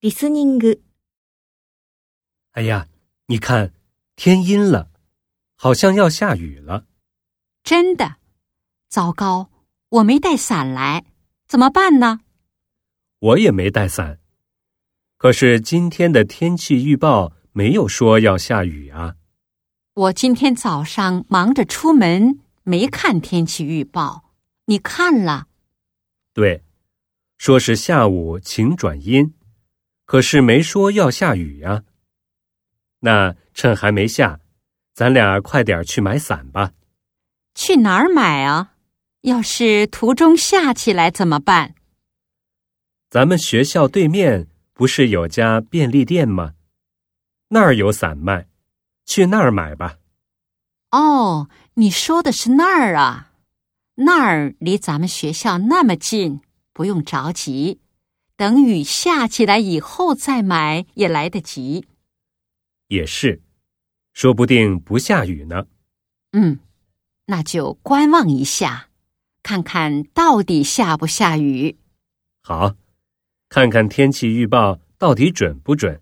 リスニング。哎呀，你看，天阴了，好像要下雨了。真的，糟糕，我没带伞来，怎么办呢？我也没带伞，可是今天的天气预报没有说要下雨啊。我今天早上忙着出门，没看天气预报。你看了？对，说是下午晴转阴， 可是没说要下雨呀。那趁还没下，咱俩快点去买伞吧。去哪儿买啊？要是途中下起来怎么办？咱们学校对面不是有家便利店吗？那儿有伞卖，去那儿买吧。哦，你说的是那儿啊？那儿离咱们学校那么近，不用着急，等雨下起来以后再买也来得及。也是，说不定不下雨呢。嗯，那就观望一下，看看到底下不下雨。好，看看天气预报到底准不准。